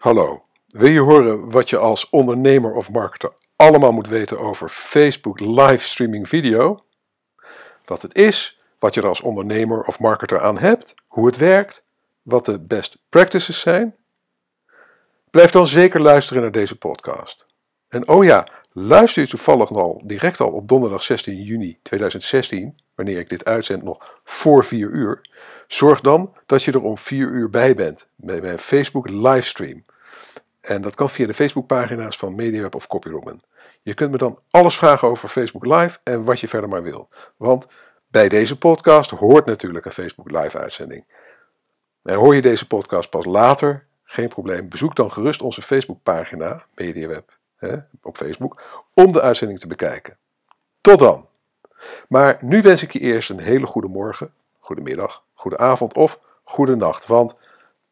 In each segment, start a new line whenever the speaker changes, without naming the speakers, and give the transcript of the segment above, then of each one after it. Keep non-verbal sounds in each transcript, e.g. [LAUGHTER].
Hallo, wil je horen wat je als ondernemer of marketer allemaal moet weten over Facebook livestreaming video? Wat het is, wat je er als ondernemer of marketer aan hebt, hoe het werkt, wat de best practices zijn? Blijf dan zeker luisteren naar deze podcast. En oh ja, luister je toevallig al direct al op donderdag 16 juni 2016, wanneer ik dit uitzend nog voor 4 uur, zorg dan dat je er om 4 uur bij bent bij mijn Facebook livestream. En dat kan via de Facebookpagina's van MediaWeb of CopyRoman. Je kunt me dan alles vragen over Facebook Live en wat je verder maar wil. Want bij deze podcast hoort natuurlijk een Facebook Live uitzending. En hoor je deze podcast pas later, geen probleem, bezoek dan gerust onze Facebookpagina, MediaWeb, hè, op Facebook, om de uitzending te bekijken. Tot dan! Maar nu wens ik je eerst een hele goede morgen, goedemiddag, goede avond of goede nacht. Want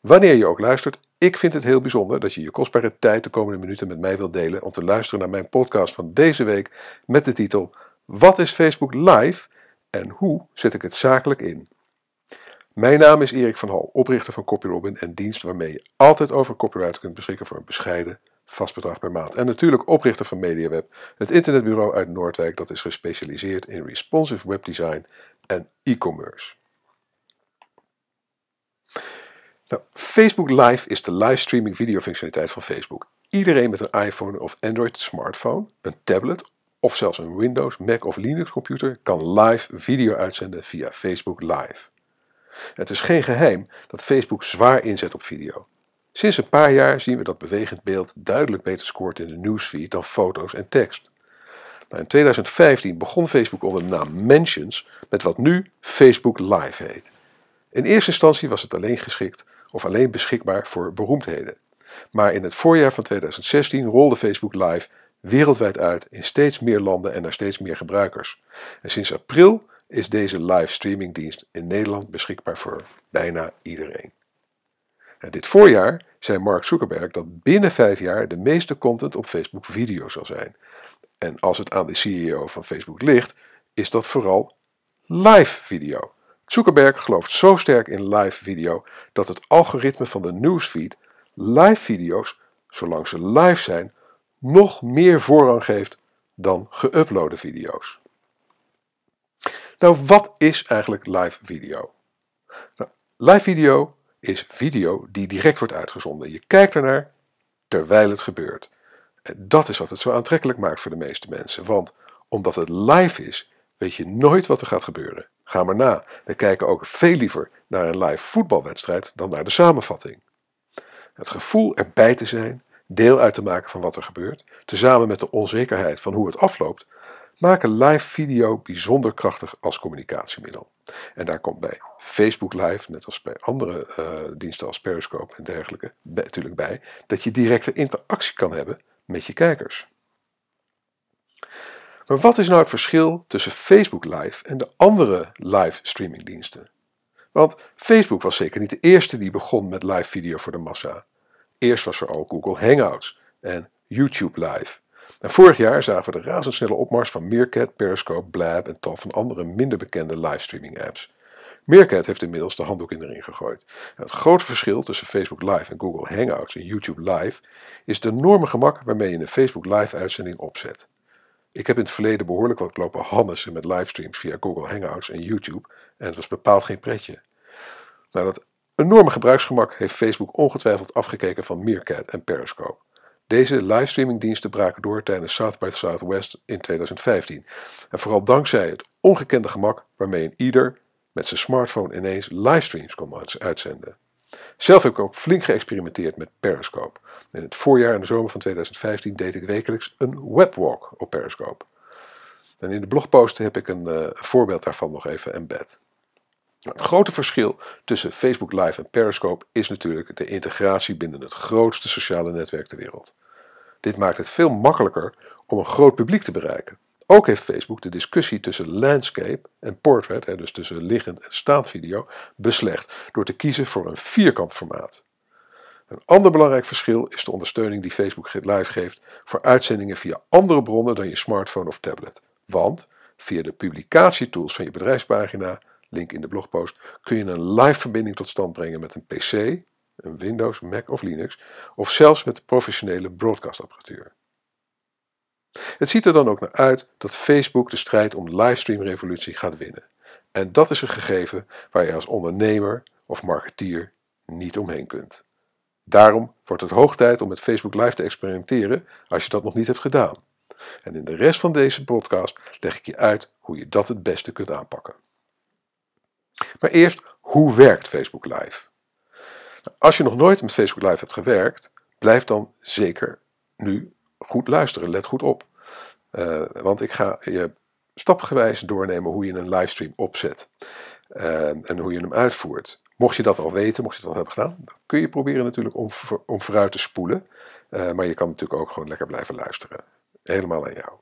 wanneer je ook luistert, ik vind het heel bijzonder dat je je kostbare tijd de komende minuten met mij wilt delen om te luisteren naar mijn podcast van deze week met de titel Wat is Facebook Live en hoe zet ik het zakelijk in? Mijn naam is Erik van Hal, oprichter van CopyRobin en dienst waarmee je altijd over copyright kunt beschikken voor een bescheiden vast bedrag per maand. En natuurlijk oprichter van MediaWeb, het internetbureau uit Noordwijk dat is gespecialiseerd in responsive webdesign en e-commerce. Nou, Facebook Live is de livestreaming videofunctionaliteit van Facebook. Iedereen met een iPhone of Android smartphone, een tablet of zelfs een Windows, Mac of Linux computer kan live video uitzenden via Facebook Live. Het is geen geheim dat Facebook zwaar inzet op video. Sinds een paar jaar zien we dat bewegend beeld duidelijk beter scoort in de newsfeed dan foto's en tekst. Nou, in 2015 begon Facebook onder de naam Mentions met wat nu Facebook Live heet. In eerste instantie was het alleen geschikt of alleen beschikbaar voor beroemdheden. Maar in het voorjaar van 2016 rolde Facebook Live wereldwijd uit in steeds meer landen en naar steeds meer gebruikers. En sinds april is deze live streamingdienst in Nederland beschikbaar voor bijna iedereen. En dit voorjaar zei Mark Zuckerberg dat binnen vijf jaar de meeste content op Facebook video zal zijn. En als het aan de CEO van Facebook ligt, is dat vooral live video. Zuckerberg gelooft zo sterk in live video dat het algoritme van de newsfeed live video's, zolang ze live zijn, nog meer voorrang geeft dan geüploade video's. Nou, wat is eigenlijk live video? Nou, live video is video die direct wordt uitgezonden. Je kijkt ernaar terwijl het gebeurt. Dat is wat het zo aantrekkelijk maakt voor de meeste mensen. Want omdat het live is, weet je nooit wat er gaat gebeuren. Ga maar na. We kijken ook veel liever naar een live voetbalwedstrijd dan naar de samenvatting. Het gevoel erbij te zijn, deel uit te maken van wat er gebeurt, tezamen met de onzekerheid van hoe het afloopt, maken live video bijzonder krachtig als communicatiemiddel. En daar komt bij Facebook Live, net als bij andere uh, diensten als Periscope en dergelijke, natuurlijk bij, dat je directe interactie kan hebben met je kijkers. Maar wat is nou het verschil tussen Facebook Live en de andere live streamingdiensten? Want Facebook was zeker niet de eerste die begon met live video voor de massa. Eerst was er al Google Hangouts en YouTube Live. En vorig jaar zagen we de razendsnelle opmars van Meerkat, Periscope, Blab en tal van andere minder bekende livestreaming apps. Meerkat heeft inmiddels de handdoek in de ring gegooid. het grote verschil tussen Facebook Live en Google Hangouts en YouTube Live is de enorme gemak waarmee je een Facebook Live uitzending opzet. Ik heb in het verleden behoorlijk wat lopen hannissen met livestreams via Google Hangouts en YouTube en het was bepaald geen pretje. Nou, dat enorme gebruiksgemak heeft Facebook ongetwijfeld afgekeken van Meerkat en Periscope. Deze livestreamingdiensten braken door tijdens South by Southwest in 2015. En vooral dankzij het ongekende gemak waarmee een ieder met zijn smartphone ineens livestreams kon uitzenden. Zelf heb ik ook flink geëxperimenteerd met Periscope. In het voorjaar en de zomer van 2015 deed ik wekelijks een webwalk op Periscope. En in de blogpost heb ik een uh, voorbeeld daarvan nog even embed. Het grote verschil tussen Facebook Live en Periscope is natuurlijk de integratie binnen het grootste sociale netwerk ter wereld. Dit maakt het veel makkelijker om een groot publiek te bereiken. Ook heeft Facebook de discussie tussen landscape en portrait, dus tussen liggend en staand video, beslecht door te kiezen voor een vierkant formaat. Een ander belangrijk verschil is de ondersteuning die Facebook Live geeft voor uitzendingen via andere bronnen dan je smartphone of tablet. Want via de publicatietools van je bedrijfspagina, link in de blogpost, kun je een live verbinding tot stand brengen met een PC, een Windows, Mac of Linux, of zelfs met professionele broadcastapparatuur. Het ziet er dan ook naar uit dat Facebook de strijd om de livestream-revolutie gaat winnen. En dat is een gegeven waar je als ondernemer of marketeer niet omheen kunt. Daarom wordt het hoog tijd om met Facebook Live te experimenteren als je dat nog niet hebt gedaan. En in de rest van deze podcast leg ik je uit hoe je dat het beste kunt aanpakken. Maar eerst, hoe werkt Facebook Live? Nou, als je nog nooit met Facebook Live hebt gewerkt, blijf dan zeker nu goed luisteren. Let goed op. Uh, want ik ga je stapgewijs doornemen hoe je een livestream opzet uh, en hoe je hem uitvoert. Mocht je dat al weten, mocht je het al hebben gedaan, dan kun je proberen natuurlijk om, om vooruit te spoelen. Uh, maar je kan natuurlijk ook gewoon lekker blijven luisteren. Helemaal aan jou.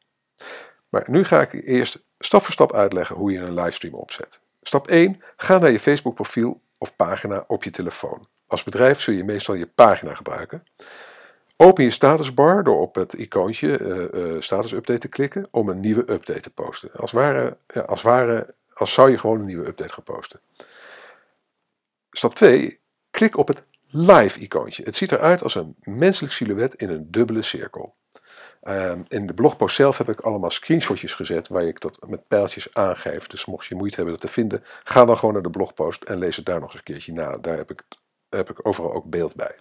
Maar nu ga ik eerst stap voor stap uitleggen hoe je een livestream opzet. Stap 1. Ga naar je Facebook profiel of pagina op je telefoon. Als bedrijf zul je meestal je pagina gebruiken. Open je statusbar door op het icoontje uh, status update te klikken om een nieuwe update te posten. Als, ware, ja, als, ware, als zou je gewoon een nieuwe update gaan posten. Stap 2. Klik op het live icoontje. Het ziet eruit als een menselijk silhouet in een dubbele cirkel. Um, in de blogpost zelf heb ik allemaal screenshotjes gezet waar ik dat met pijltjes aangeef. Dus mocht je moeite hebben dat te vinden, ga dan gewoon naar de blogpost en lees het daar nog eens een keertje na. Daar heb ik, heb ik overal ook beeld bij.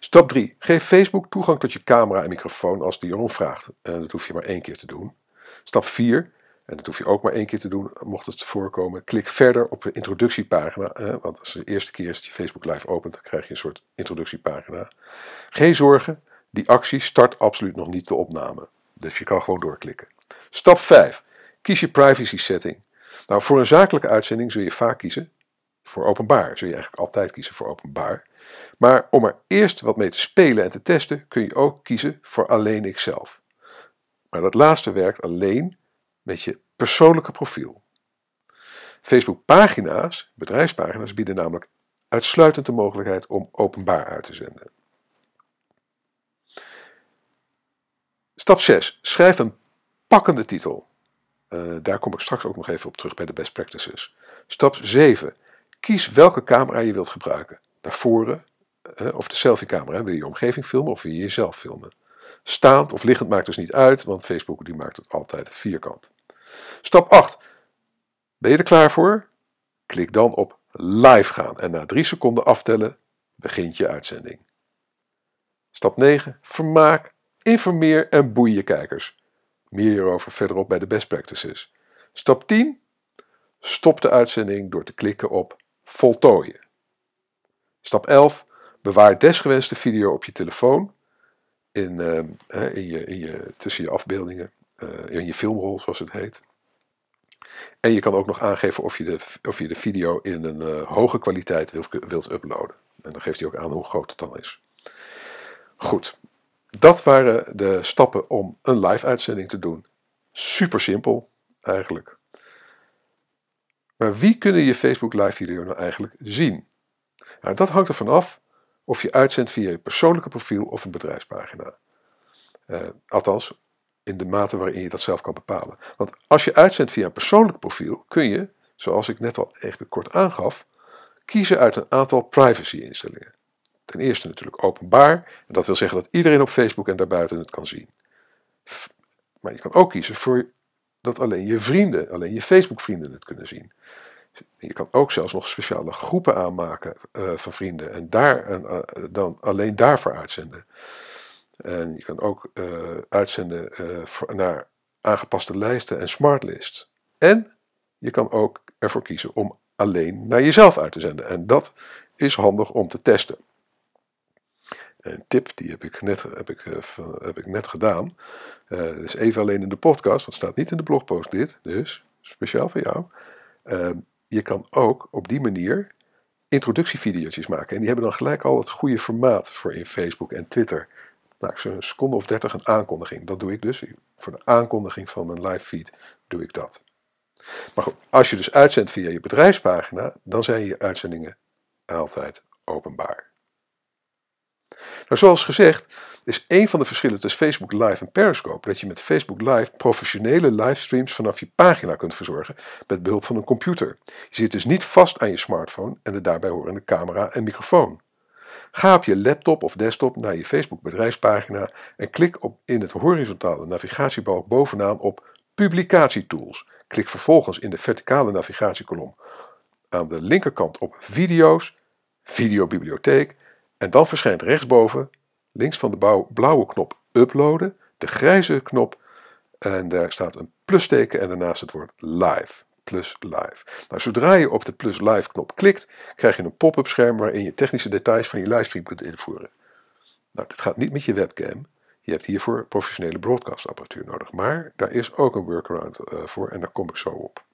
Stap 3. Geef Facebook toegang tot je camera en microfoon als die erom vraagt. En dat hoef je maar één keer te doen. Stap 4. En dat hoef je ook maar één keer te doen, mocht het voorkomen. Klik verder op de introductiepagina. want als de eerste keer is dat je Facebook Live opent, dan krijg je een soort introductiepagina. Geen zorgen, die actie start absoluut nog niet de opname. Dus je kan gewoon doorklikken. Stap 5. Kies je privacy setting. Nou, voor een zakelijke uitzending zul je vaak kiezen voor openbaar. Zul je eigenlijk altijd kiezen voor openbaar. Maar om er eerst wat mee te spelen en te testen, kun je ook kiezen voor alleen ikzelf. Maar dat laatste werkt alleen met je persoonlijke profiel. Facebook pagina's, bedrijfspagina's, bieden namelijk uitsluitend de mogelijkheid om openbaar uit te zenden. Stap 6. Schrijf een pakkende titel. Uh, daar kom ik straks ook nog even op terug bij de best practices. Stap 7. Kies welke camera je wilt gebruiken. Naar voren of de selfie-camera. Wil je je omgeving filmen of wil je jezelf filmen? Staand of liggend maakt dus niet uit, want Facebook die maakt het altijd vierkant. Stap 8. Ben je er klaar voor? Klik dan op live gaan en na 3 seconden aftellen begint je uitzending. Stap 9. Vermaak Informeer en boei je kijkers. Meer hierover verderop bij de best practices. Stap 10. Stop de uitzending door te klikken op voltooien. Stap 11. Bewaar desgewenste video op je telefoon in, uh, in, je, in je, tussen je afbeeldingen, uh, in je filmrol zoals het heet. En je kan ook nog aangeven of je de, of je de video in een uh, hoge kwaliteit wilt, wilt uploaden. En dan geeft hij ook aan hoe groot het dan is. Goed, dat waren de stappen om een live uitzending te doen. Super simpel eigenlijk. Maar wie kunnen je Facebook live video nou eigenlijk zien? Nou, dat hangt ervan af of je uitzendt via je persoonlijke profiel of een bedrijfspagina. Uh, althans, in de mate waarin je dat zelf kan bepalen. Want als je uitzendt via een persoonlijk profiel, kun je, zoals ik net al even kort aangaf, kiezen uit een aantal privacy-instellingen. Ten eerste natuurlijk openbaar. En dat wil zeggen dat iedereen op Facebook en daarbuiten het kan zien. Maar je kan ook kiezen voor dat alleen je vrienden, alleen je Facebook-vrienden het kunnen zien. Je kan ook zelfs nog speciale groepen aanmaken uh, van vrienden en daar uh, dan alleen daarvoor uitzenden. En je kan ook uh, uitzenden naar aangepaste lijsten en smartlists. En je kan ook ervoor kiezen om alleen naar jezelf uit te zenden. En dat is handig om te testen. Een tip die heb ik net, heb ik, heb ik net gedaan. Dat is even alleen in de podcast, want staat niet in de blogpost dit, dus speciaal voor jou. Je kan ook op die manier introductievideo's maken. En die hebben dan gelijk al het goede formaat voor in Facebook en Twitter. Maak ze een seconde of dertig een aankondiging. Dat doe ik dus. Voor de aankondiging van mijn live feed doe ik dat. Maar goed, als je dus uitzendt via je bedrijfspagina, dan zijn je uitzendingen altijd openbaar. Nou, zoals gezegd, is een van de verschillen tussen Facebook Live en Periscope dat je met Facebook Live professionele livestreams vanaf je pagina kunt verzorgen met behulp van een computer. Je zit dus niet vast aan je smartphone en de daarbij horende camera en microfoon. Ga op je laptop of desktop naar je Facebook bedrijfspagina en klik op in het horizontale navigatiebalk bovenaan op Publicatietools. Klik vervolgens in de verticale navigatiekolom aan de linkerkant op Video's, Videobibliotheek en dan verschijnt rechtsboven, links van de blauwe knop Uploaden, de grijze knop en daar staat een plusteken en daarnaast het woord Live. Plus Live. Nou, zodra je op de Plus Live knop klikt, krijg je een pop-up scherm waarin je technische details van je livestream kunt invoeren. Nou, dit gaat niet met je webcam. Je hebt hiervoor professionele broadcastapparatuur nodig, maar daar is ook een workaround uh, voor en daar kom ik zo op.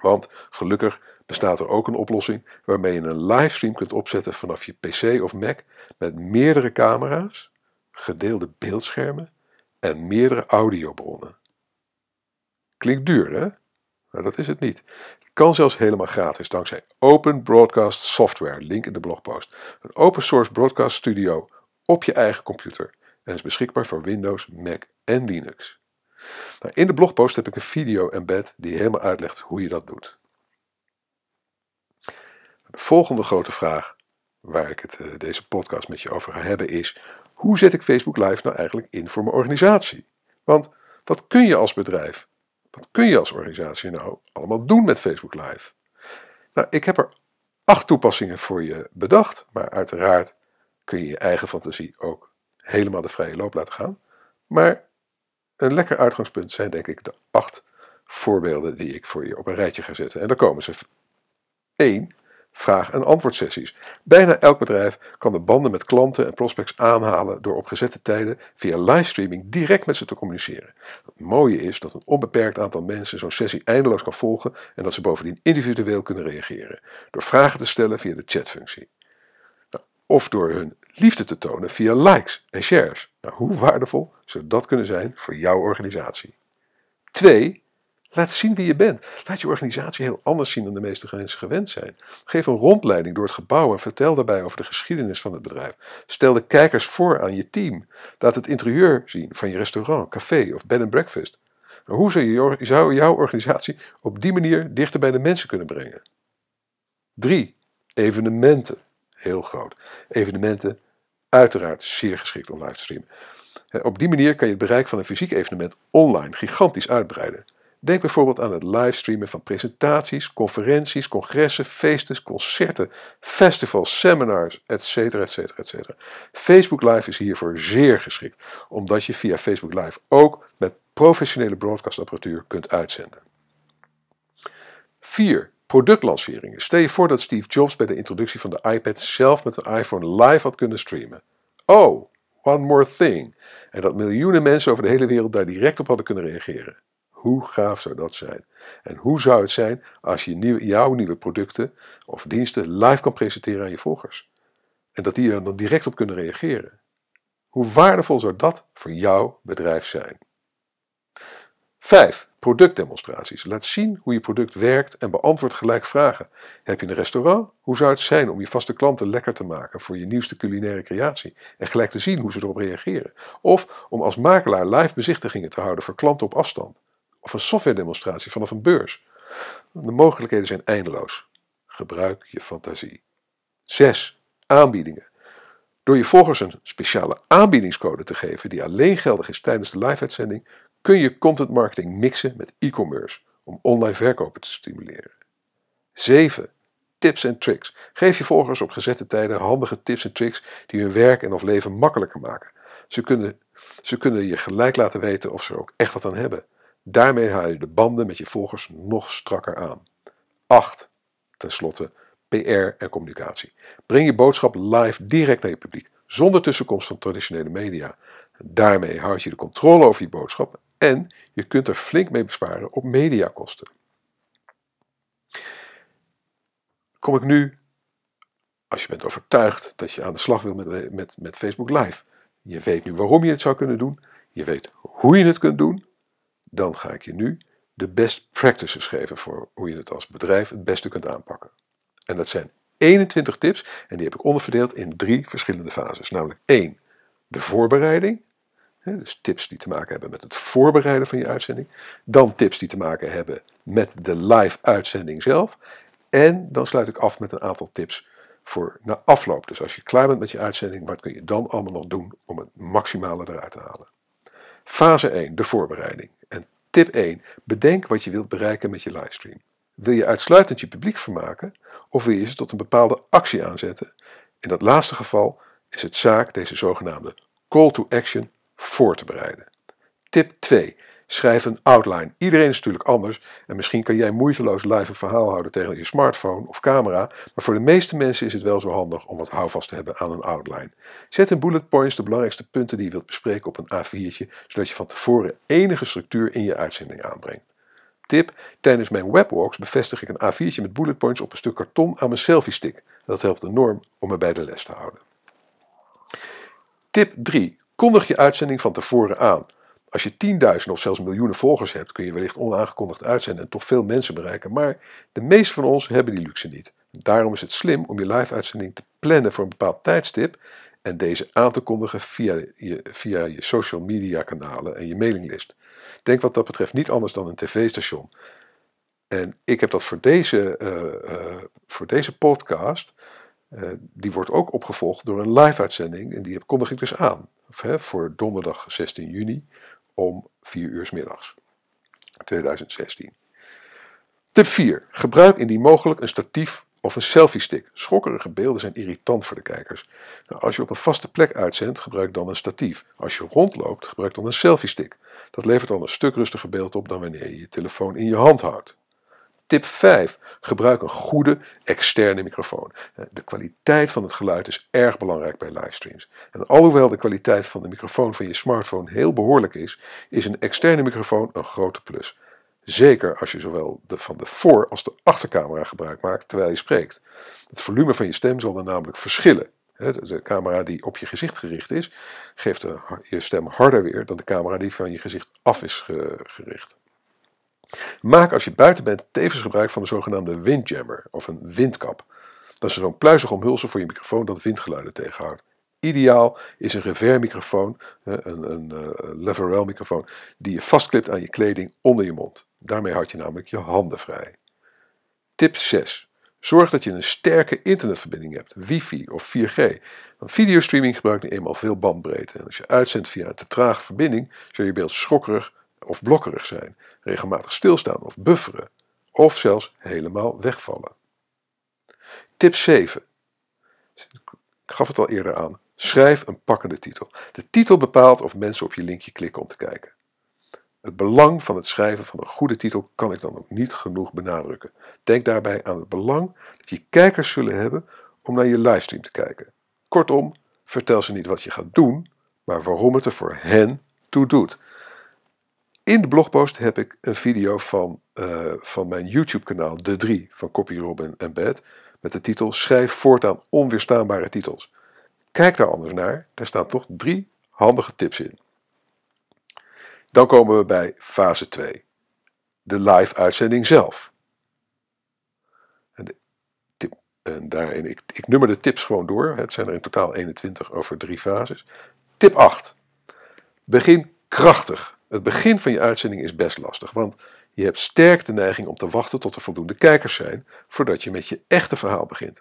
Want gelukkig bestaat er ook een oplossing waarmee je een livestream kunt opzetten vanaf je PC of Mac met meerdere camera's, gedeelde beeldschermen en meerdere audiobronnen. Klinkt duur, hè? Nou, dat is het niet. Kan zelfs helemaal gratis dankzij Open Broadcast Software, link in de blogpost. Een open source broadcast studio op je eigen computer en is beschikbaar voor Windows, Mac en Linux. Nou, in de blogpost heb ik een video embed die helemaal uitlegt hoe je dat doet. De volgende grote vraag waar ik het, uh, deze podcast met je over ga hebben is: hoe zet ik Facebook Live nou eigenlijk in voor mijn organisatie? Want wat kun je als bedrijf, wat kun je als organisatie nou allemaal doen met Facebook Live? Nou, ik heb er acht toepassingen voor je bedacht, maar uiteraard kun je je eigen fantasie ook helemaal de vrije loop laten gaan. Maar een lekker uitgangspunt zijn denk ik de acht voorbeelden die ik voor je op een rijtje ga zetten. En daar komen ze. 1 vraag- en antwoordsessies. Bijna elk bedrijf kan de banden met klanten en prospects aanhalen door op gezette tijden via livestreaming direct met ze te communiceren. Het mooie is dat een onbeperkt aantal mensen zo'n sessie eindeloos kan volgen en dat ze bovendien individueel kunnen reageren door vragen te stellen via de chatfunctie. Nou, of door hun liefde te tonen via likes en shares. Nou, hoe waardevol zou dat kunnen zijn voor jouw organisatie? 2. Laat zien wie je bent. Laat je organisatie heel anders zien dan de meeste mensen gewend zijn. Geef een rondleiding door het gebouw en vertel daarbij over de geschiedenis van het bedrijf. Stel de kijkers voor aan je team. Laat het interieur zien van je restaurant, café of bed and breakfast. hoe zou, je, jouw organisatie op die manier dichter bij de mensen kunnen brengen? 3. Evenementen. Heel groot. Evenementen, uiteraard zeer geschikt om live te streamen. Op die manier kan je het bereik van een fysiek evenement online gigantisch uitbreiden. Denk bijvoorbeeld aan het livestreamen van presentaties, conferenties, congressen, feesten, concerten, festivals, seminars, etc. etc., etc. Facebook Live is hiervoor zeer geschikt, omdat je via Facebook Live ook met professionele broadcastapparatuur kunt uitzenden. 4. Productlanceringen. Stel je voor dat Steve Jobs bij de introductie van de iPad zelf met een iPhone live had kunnen streamen. Oh, one more thing. En dat miljoenen mensen over de hele wereld daar direct op hadden kunnen reageren. Hoe gaaf zou dat zijn? En hoe zou het zijn als je jouw nieuwe producten of diensten live kan presenteren aan je volgers? En dat die er dan direct op kunnen reageren. Hoe waardevol zou dat voor jouw bedrijf zijn? 5. Productdemonstraties. Laat zien hoe je product werkt en beantwoord gelijk vragen. Heb je een restaurant? Hoe zou het zijn om je vaste klanten lekker te maken voor je nieuwste culinaire creatie en gelijk te zien hoe ze erop reageren? Of om als makelaar live bezichtigingen te houden voor klanten op afstand? Of een software-demonstratie vanaf een beurs. De mogelijkheden zijn eindeloos. Gebruik je fantasie. 6. Aanbiedingen. Door je volgers een speciale aanbiedingscode te geven die alleen geldig is tijdens de live-uitzending, kun je content marketing mixen met e-commerce om online verkopen te stimuleren. 7. Tips en tricks. Geef je volgers op gezette tijden handige tips en tricks die hun werk en of leven makkelijker maken. Ze kunnen, ze kunnen je gelijk laten weten of ze er ook echt wat aan hebben. Daarmee haal je de banden met je volgers nog strakker aan. 8. Ten slotte PR en communicatie. Breng je boodschap live direct naar je publiek, zonder tussenkomst van traditionele media. Daarmee houd je de controle over je boodschap en je kunt er flink mee besparen op mediakosten. Kom ik nu, als je bent overtuigd dat je aan de slag wil met, met, met Facebook Live. Je weet nu waarom je het zou kunnen doen, je weet hoe je het kunt doen dan ga ik je nu de best practices geven voor hoe je het als bedrijf het beste kunt aanpakken. En dat zijn 21 tips en die heb ik onderverdeeld in drie verschillende fases. Namelijk 1. De voorbereiding. Dus tips die te maken hebben met het voorbereiden van je uitzending. Dan tips die te maken hebben met de live uitzending zelf. En dan sluit ik af met een aantal tips voor na afloop. Dus als je klaar bent met je uitzending, wat kun je dan allemaal nog doen om het maximale eruit te halen? Fase 1, de voorbereiding. En tip 1, bedenk wat je wilt bereiken met je livestream. Wil je uitsluitend je publiek vermaken of wil je ze tot een bepaalde actie aanzetten? In dat laatste geval is het zaak deze zogenaamde call to action voor te bereiden. Tip 2. Schrijf een outline. Iedereen is natuurlijk anders en misschien kan jij moeiteloos live een verhaal houden tegen je smartphone of camera, maar voor de meeste mensen is het wel zo handig om wat houvast te hebben aan een outline. Zet in bullet points de belangrijkste punten die je wilt bespreken op een A4'tje, zodat je van tevoren enige structuur in je uitzending aanbrengt. Tip: tijdens mijn webwalks bevestig ik een A4'tje met bullet points op een stuk karton aan mijn selfie stick. Dat helpt enorm om me bij de les te houden. Tip 3. Kondig je uitzending van tevoren aan. Als je tienduizenden of zelfs miljoenen volgers hebt, kun je wellicht onaangekondigd uitzenden en toch veel mensen bereiken, maar de meeste van ons hebben die luxe niet. Daarom is het slim om je live-uitzending te plannen voor een bepaald tijdstip en deze aan te kondigen via je, via je social media kanalen en je mailinglist. Denk wat dat betreft niet anders dan een tv-station. En ik heb dat voor deze, uh, uh, voor deze podcast, uh, die wordt ook opgevolgd door een live-uitzending en die kondig ik dus aan. Of, hè, voor donderdag 16 juni om 4 uur s middags 2016. Tip 4. Gebruik indien mogelijk een statief of een selfie stick. Schokkerige beelden zijn irritant voor de kijkers. Nou, als je op een vaste plek uitzendt, gebruik dan een statief. Als je rondloopt, gebruik dan een selfie stick. Dat levert dan een stuk rustiger beeld op dan wanneer je je telefoon in je hand houdt. Tip 5. Gebruik een goede externe microfoon. De kwaliteit van het geluid is erg belangrijk bij livestreams. En alhoewel de kwaliteit van de microfoon van je smartphone heel behoorlijk is, is een externe microfoon een grote plus. Zeker als je zowel de, van de voor- als de achtercamera gebruik maakt terwijl je spreekt. Het volume van je stem zal dan namelijk verschillen. De camera die op je gezicht gericht is, geeft je stem harder weer dan de camera die van je gezicht af is gericht. Maak als je buiten bent tevens gebruik van de zogenaamde windjammer of een windkap. Dat is zo'n pluizig omhulsel voor je microfoon dat windgeluiden tegenhoudt. Ideaal is een revermicrofoon, een, een Leverel microfoon, die je vastklipt aan je kleding onder je mond. Daarmee houd je namelijk je handen vrij. Tip 6. Zorg dat je een sterke internetverbinding hebt, wifi of 4G. Want videostreaming gebruikt nu eenmaal veel bandbreedte. En als je uitzendt via een te trage verbinding, zal je beeld schokkerig of blokkerig zijn, regelmatig stilstaan of bufferen, of zelfs helemaal wegvallen. Tip 7. Ik gaf het al eerder aan. Schrijf een pakkende titel. De titel bepaalt of mensen op je linkje klikken om te kijken. Het belang van het schrijven van een goede titel kan ik dan ook niet genoeg benadrukken. Denk daarbij aan het belang dat je kijkers zullen hebben om naar je livestream te kijken. Kortom, vertel ze niet wat je gaat doen, maar waarom het er voor hen toe doet. In de blogpost heb ik een video van, uh, van mijn YouTube-kanaal De 3 van Copy Robin en Bed met de titel Schrijf voortaan onweerstaanbare titels. Kijk daar anders naar, daar staan toch drie handige tips in. Dan komen we bij fase 2. De live uitzending zelf. En, en daarin, ik, ik nummer de tips gewoon door. Het zijn er in totaal 21 over drie fases. Tip 8. Begin krachtig. Het begin van je uitzending is best lastig, want je hebt sterk de neiging om te wachten tot er voldoende kijkers zijn voordat je met je echte verhaal begint.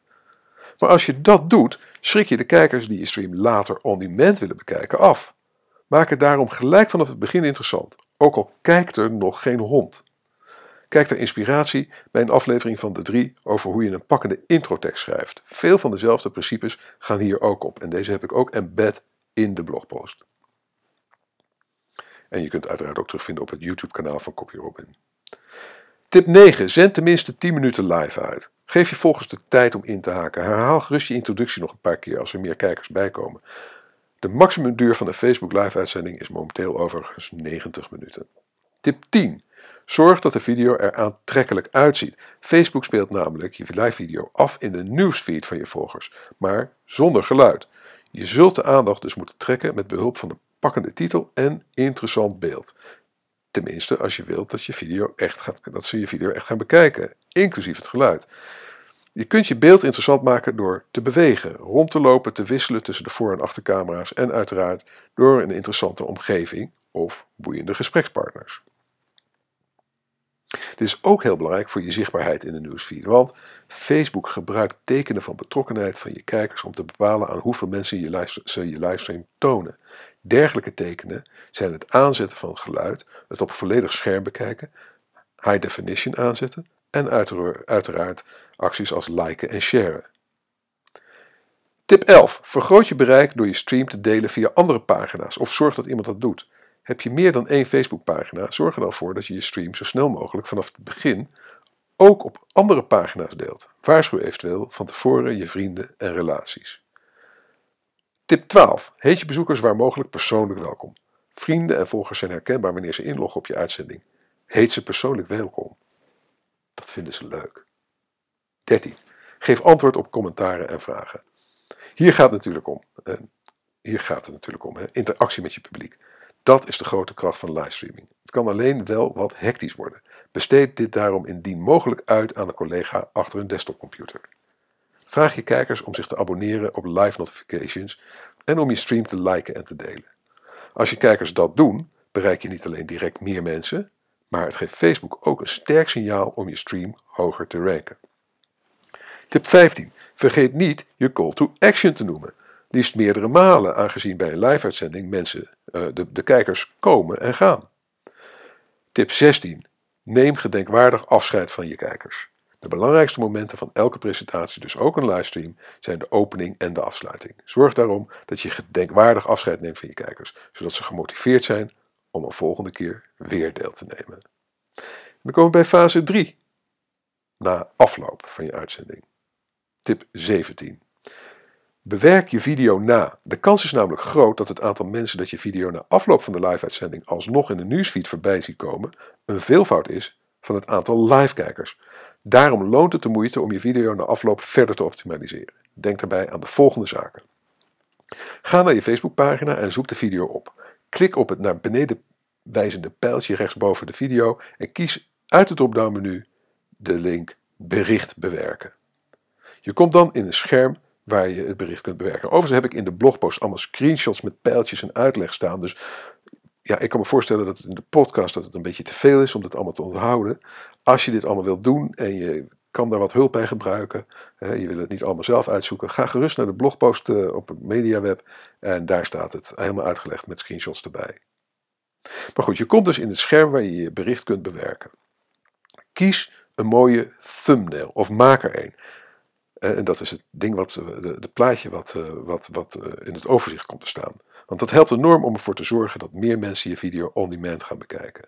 Maar als je dat doet, schrik je de kijkers die je stream later on demand willen bekijken af. Maak het daarom gelijk vanaf het begin interessant, ook al kijkt er nog geen hond. Kijk ter inspiratie bij een aflevering van de drie over hoe je een pakkende introtekst schrijft. Veel van dezelfde principes gaan hier ook op en deze heb ik ook embed in de blogpost. En je kunt uiteraard ook terugvinden op het YouTube kanaal van CopyRobin. Tip 9. Zend tenminste 10 minuten live uit. Geef je volgers de tijd om in te haken. Herhaal gerust je introductie nog een paar keer als er meer kijkers bijkomen. De maximumduur van een Facebook live uitzending is momenteel overigens 90 minuten. Tip 10. Zorg dat de video er aantrekkelijk uitziet. Facebook speelt namelijk je live video af in de newsfeed van je volgers, maar zonder geluid. Je zult de aandacht dus moeten trekken met behulp van een pakkende titel en interessant beeld. Tenminste, als je wilt dat, je video echt gaat, dat ze je video echt gaan bekijken, inclusief het geluid. Je kunt je beeld interessant maken door te bewegen, rond te lopen, te wisselen tussen de voor- en achtercamera's en uiteraard door een interessante omgeving of boeiende gesprekspartners. Dit is ook heel belangrijk voor je zichtbaarheid in de nieuwsfeed, want Facebook gebruikt tekenen van betrokkenheid van je kijkers om te bepalen aan hoeveel mensen je ze je livestream tonen. Dergelijke tekenen zijn het aanzetten van geluid, het op volledig scherm bekijken, high definition aanzetten en uiteraard acties als liken en sharen. Tip 11. Vergroot je bereik door je stream te delen via andere pagina's of zorg dat iemand dat doet. Heb je meer dan één Facebookpagina, zorg er dan voor dat je je stream zo snel mogelijk vanaf het begin ook op andere pagina's deelt. Waarschuw eventueel van tevoren je vrienden en relaties. Tip 12. Heet je bezoekers waar mogelijk persoonlijk welkom. Vrienden en volgers zijn herkenbaar wanneer ze inloggen op je uitzending. Heet ze persoonlijk welkom. Dat vinden ze leuk. 13. Geef antwoord op commentaren en vragen. Hier gaat het natuurlijk om. hier gaat het natuurlijk om. Interactie met je publiek. Dat is de grote kracht van livestreaming. Het kan alleen wel wat hectisch worden. Besteed dit daarom indien mogelijk uit aan een collega achter een desktopcomputer. Vraag je kijkers om zich te abonneren op live notifications en om je stream te liken en te delen. Als je kijkers dat doen, bereik je niet alleen direct meer mensen, maar het geeft Facebook ook een sterk signaal om je stream hoger te ranken. Tip 15. Vergeet niet je call to action te noemen. Liefst meerdere malen, aangezien bij een live-uitzending mensen, de, de kijkers komen en gaan. Tip 16. Neem gedenkwaardig afscheid van je kijkers. De belangrijkste momenten van elke presentatie, dus ook een livestream, zijn de opening en de afsluiting. Zorg daarom dat je gedenkwaardig afscheid neemt van je kijkers, zodat ze gemotiveerd zijn om een volgende keer weer deel te nemen. We komen bij fase 3, na afloop van je uitzending. Tip 17. Bewerk je video na. De kans is namelijk groot dat het aantal mensen dat je video na afloop van de live-uitzending alsnog in de nieuwsfeed voorbij ziet komen, een veelvoud is van het aantal live-kijkers. Daarom loont het de moeite om je video na afloop verder te optimaliseren. Denk daarbij aan de volgende zaken. Ga naar je Facebookpagina en zoek de video op. Klik op het naar beneden wijzende pijltje rechtsboven de video en kies uit het drop-down menu de link Bericht bewerken. Je komt dan in een scherm waar je het bericht kunt bewerken. Overigens heb ik in de blogpost allemaal screenshots met pijltjes en uitleg staan. Dus ja, ik kan me voorstellen dat het in de podcast dat het een beetje te veel is om dit allemaal te onthouden. Als je dit allemaal wilt doen en je kan daar wat hulp bij gebruiken, hè, je wil het niet allemaal zelf uitzoeken, ga gerust naar de blogpost uh, op het MediaWeb en daar staat het helemaal uitgelegd met screenshots erbij. Maar goed, je komt dus in het scherm waar je je bericht kunt bewerken. Kies een mooie thumbnail of maak er een. En dat is het ding wat, eh, de, plaatje wat, eh, wat, wat in het overzicht komt te staan. Want dat helpt enorm om ervoor te zorgen dat meer mensen je video on demand gaan bekijken.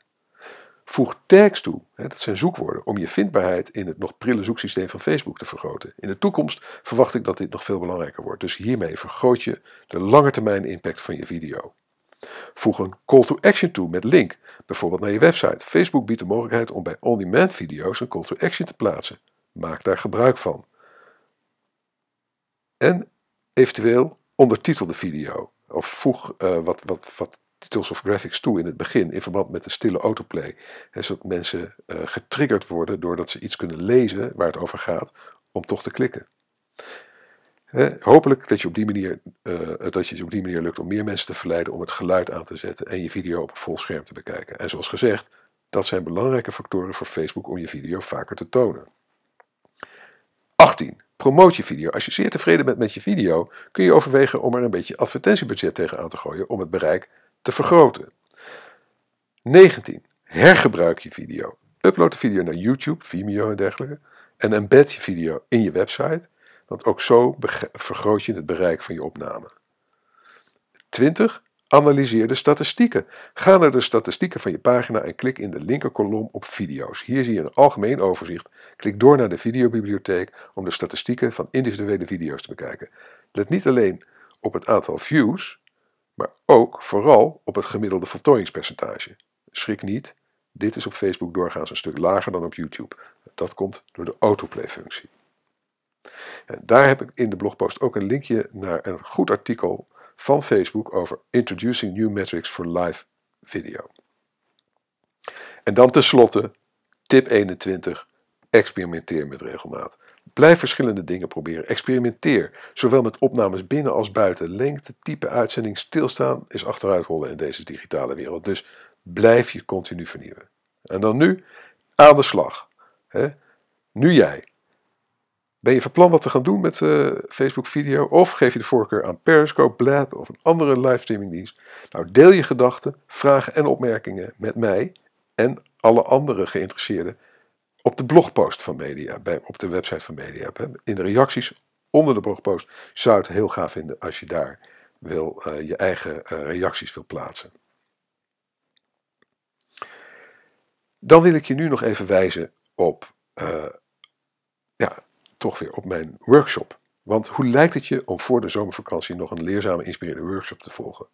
Voeg tags toe, hè, dat zijn zoekwoorden, om je vindbaarheid in het nog prille zoeksysteem van Facebook te vergroten. In de toekomst verwacht ik dat dit nog veel belangrijker wordt, dus hiermee vergroot je de langetermijn impact van je video. Voeg een call to action toe met link, bijvoorbeeld naar je website. Facebook biedt de mogelijkheid om bij on-demand video's een call to action te plaatsen. Maak daar gebruik van. En eventueel ondertitel de video of voeg uh, wat, wat, wat titles of graphics toe in het begin in verband met de stille autoplay. En zodat mensen uh, getriggerd worden doordat ze iets kunnen lezen waar het over gaat, om toch te klikken. Hopelijk dat je, op die manier, uh, dat je op die manier lukt om meer mensen te verleiden om het geluid aan te zetten en je video op vol scherm te bekijken. En zoals gezegd, dat zijn belangrijke factoren voor Facebook om je video vaker te tonen. 18. Promoot je video. Als je zeer tevreden bent met je video, kun je overwegen om er een beetje advertentiebudget tegenaan te gooien om het bereik te vergroten. 19. Hergebruik je video. Upload de video naar YouTube, Vimeo en dergelijke en embed je video in je website, want ook zo vergroot je het bereik van je opname. 20. Analyseer de statistieken. Ga naar de statistieken van je pagina en klik in de linkerkolom op video's. Hier zie je een algemeen overzicht. Klik door naar de videobibliotheek om de statistieken van individuele video's te bekijken. Let niet alleen op het aantal views, maar ook vooral op het gemiddelde voltooiingspercentage. Schrik niet, dit is op Facebook doorgaans een stuk lager dan op YouTube. Dat komt door de autoplay-functie. daar heb ik in de blogpost ook een linkje naar een goed artikel van Facebook over Introducing New Metrics for Live Video. En dan tenslotte tip 21, experimenteer met regelmaat. Blijf verschillende dingen proberen. Experimenteer, zowel met opnames binnen als buiten. Lengte, type uitzending, stilstaan is achteruitrollen in deze digitale wereld. Dus blijf je continu vernieuwen. En dan nu aan de slag. Nu jij. Ben je van plan wat te gaan doen met uh, Facebook video? Of geef je de voorkeur aan Periscope, Blab of een andere livestreamingdienst? Nou, deel je gedachten, vragen en opmerkingen met mij en alle andere geïnteresseerden op de blogpost van Media, bij, op de website van Media. In de reacties onder de blogpost zou het heel gaaf vinden als je daar wil, uh, je eigen uh, reacties wil plaatsen. Dan wil ik je nu nog even wijzen op, toch weer op mijn workshop. Want hoe lijkt het je om voor de zomervakantie nog een leerzame, inspirerende workshop te volgen?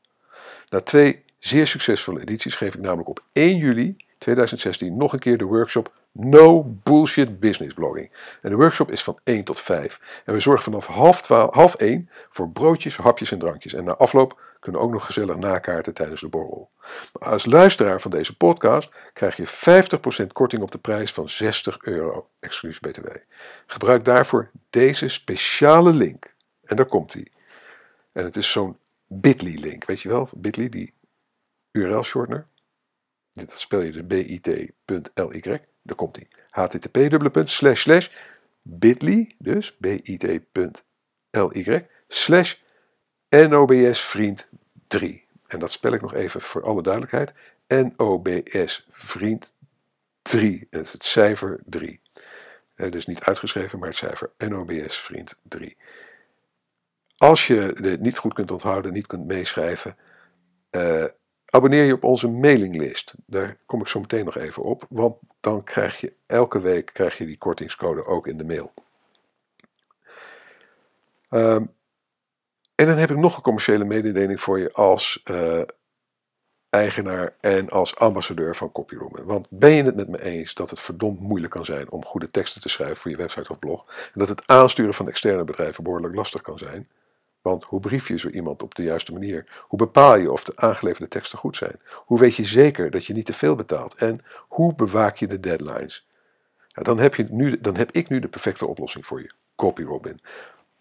Na twee zeer succesvolle edities geef ik namelijk op 1 juli 2016 nog een keer de workshop No Bullshit Business Blogging. En de workshop is van 1 tot 5. En we zorgen vanaf half, 12, half 1 voor broodjes, hapjes en drankjes. En na afloop kunnen ook nog gezellig nakaarten tijdens de borrel. Maar als luisteraar van deze podcast krijg je 50% korting op de prijs van 60 euro, exclusief BTW. Gebruik daarvoor deze speciale link. En daar komt hij. En het is zo'n bit.ly link, weet je wel? Bit.ly, die URL-shortener. Dit spel je dus bit.ly. Daar komt hij. http bit.ly, dus bit.ly slash nobsvriend 3. En dat spel ik nog even voor alle duidelijkheid. NOBS vriend 3. Dat is het cijfer 3. dus niet uitgeschreven, maar het cijfer NOBS vriend 3. Als je dit niet goed kunt onthouden, niet kunt meeschrijven, uh, Abonneer je op onze mailinglist. Daar kom ik zo meteen nog even op, want dan krijg je elke week krijg je die kortingscode ook in de mail. Um, en dan heb ik nog een commerciële mededeling voor je als uh, eigenaar en als ambassadeur van Copyroom. Want ben je het met me eens dat het verdomd moeilijk kan zijn om goede teksten te schrijven voor je website of blog? En dat het aansturen van externe bedrijven behoorlijk lastig kan zijn? Want hoe brief je zo iemand op de juiste manier? Hoe bepaal je of de aangeleverde teksten goed zijn? Hoe weet je zeker dat je niet te veel betaalt? En hoe bewaak je de deadlines? Nou, dan, heb je nu, dan heb ik nu de perfecte oplossing voor je. CopyRobin.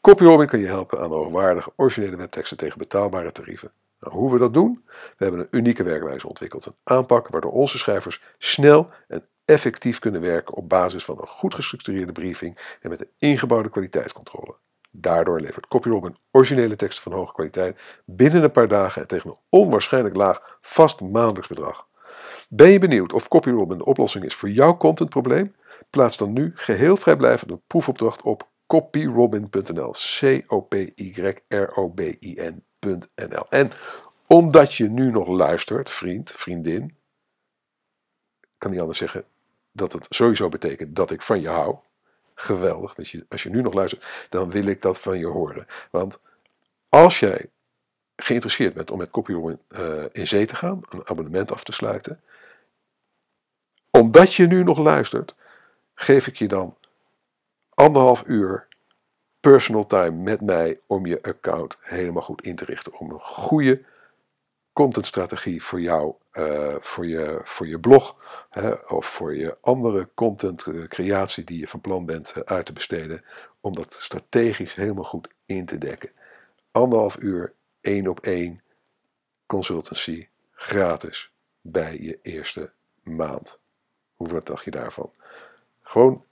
CopyRobin kan je helpen aan hoogwaardige, originele webteksten tegen betaalbare tarieven. Nou, hoe we dat doen? We hebben een unieke werkwijze ontwikkeld. Een aanpak waardoor onze schrijvers snel en effectief kunnen werken op basis van een goed gestructureerde briefing en met een ingebouwde kwaliteitscontrole. Daardoor levert CopyRobin originele teksten van hoge kwaliteit binnen een paar dagen en tegen een onwaarschijnlijk laag vast maandelijks bedrag. Ben je benieuwd of CopyRobin de oplossing is voor jouw contentprobleem? Plaats dan nu geheel vrijblijvend een proefopdracht op copyrobin.nl. C-O-P-Y-R-O-B-I-N.nl. En omdat je nu nog luistert, vriend, vriendin, kan niet anders zeggen dat het sowieso betekent dat ik van je hou geweldig. Dat je, als je nu nog luistert, dan wil ik dat van je horen. Want als jij geïnteresseerd bent om met Copyroom uh, in zee te gaan, een abonnement af te sluiten, omdat je nu nog luistert, geef ik je dan anderhalf uur personal time met mij om je account helemaal goed in te richten. Om een goede contentstrategie voor jou, uh, voor, je, voor je blog hè, of voor je andere content eh, die je van plan bent uh, uit te besteden, om dat strategisch helemaal goed in te dekken. Anderhalf uur, één op één consultancy, gratis bij je eerste maand. Hoe wat dacht je daarvan? Gewoon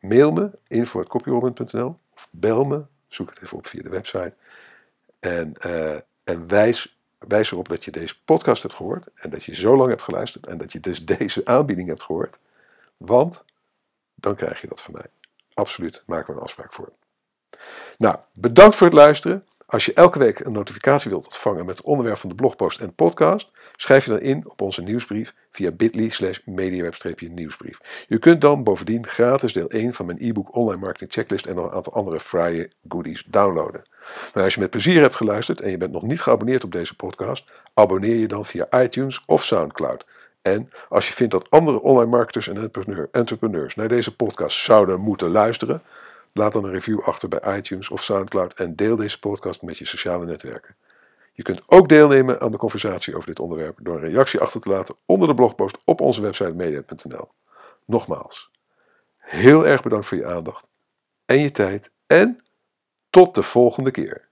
mail me, info.copyrobin.nl of bel me, zoek het even op via de website. En, uh, en wijs wijs erop dat je deze podcast hebt gehoord en dat je zo lang hebt geluisterd en dat je dus [LAUGHS] deze aanbieding hebt gehoord. Want dan krijg je dat van mij. Absoluut, maken we een afspraak voor. Nou, bedankt voor het luisteren. Als je elke week een notificatie wilt ontvangen met het onderwerp van de blogpost en podcast, schrijf je dan in op onze nieuwsbrief via bit.ly slash mediaweb-nieuwsbrief. Je kunt dan bovendien gratis deel 1 van mijn e-book Online Marketing Checklist en nog een aantal andere fraaie goodies downloaden. Maar als je met plezier hebt geluisterd en je bent nog niet geabonneerd op deze podcast, abonneer je dan via iTunes of Soundcloud. En als je vindt dat andere online marketers en entrepreneurs naar deze podcast zouden moeten luisteren, laat dan een review achter bij iTunes of Soundcloud en deel deze podcast met je sociale netwerken. Je kunt ook deelnemen aan de conversatie over dit onderwerp door een reactie achter te laten onder de blogpost op onze website media.nl. Nogmaals, heel erg bedankt voor je aandacht en je tijd en tot de volgende keer.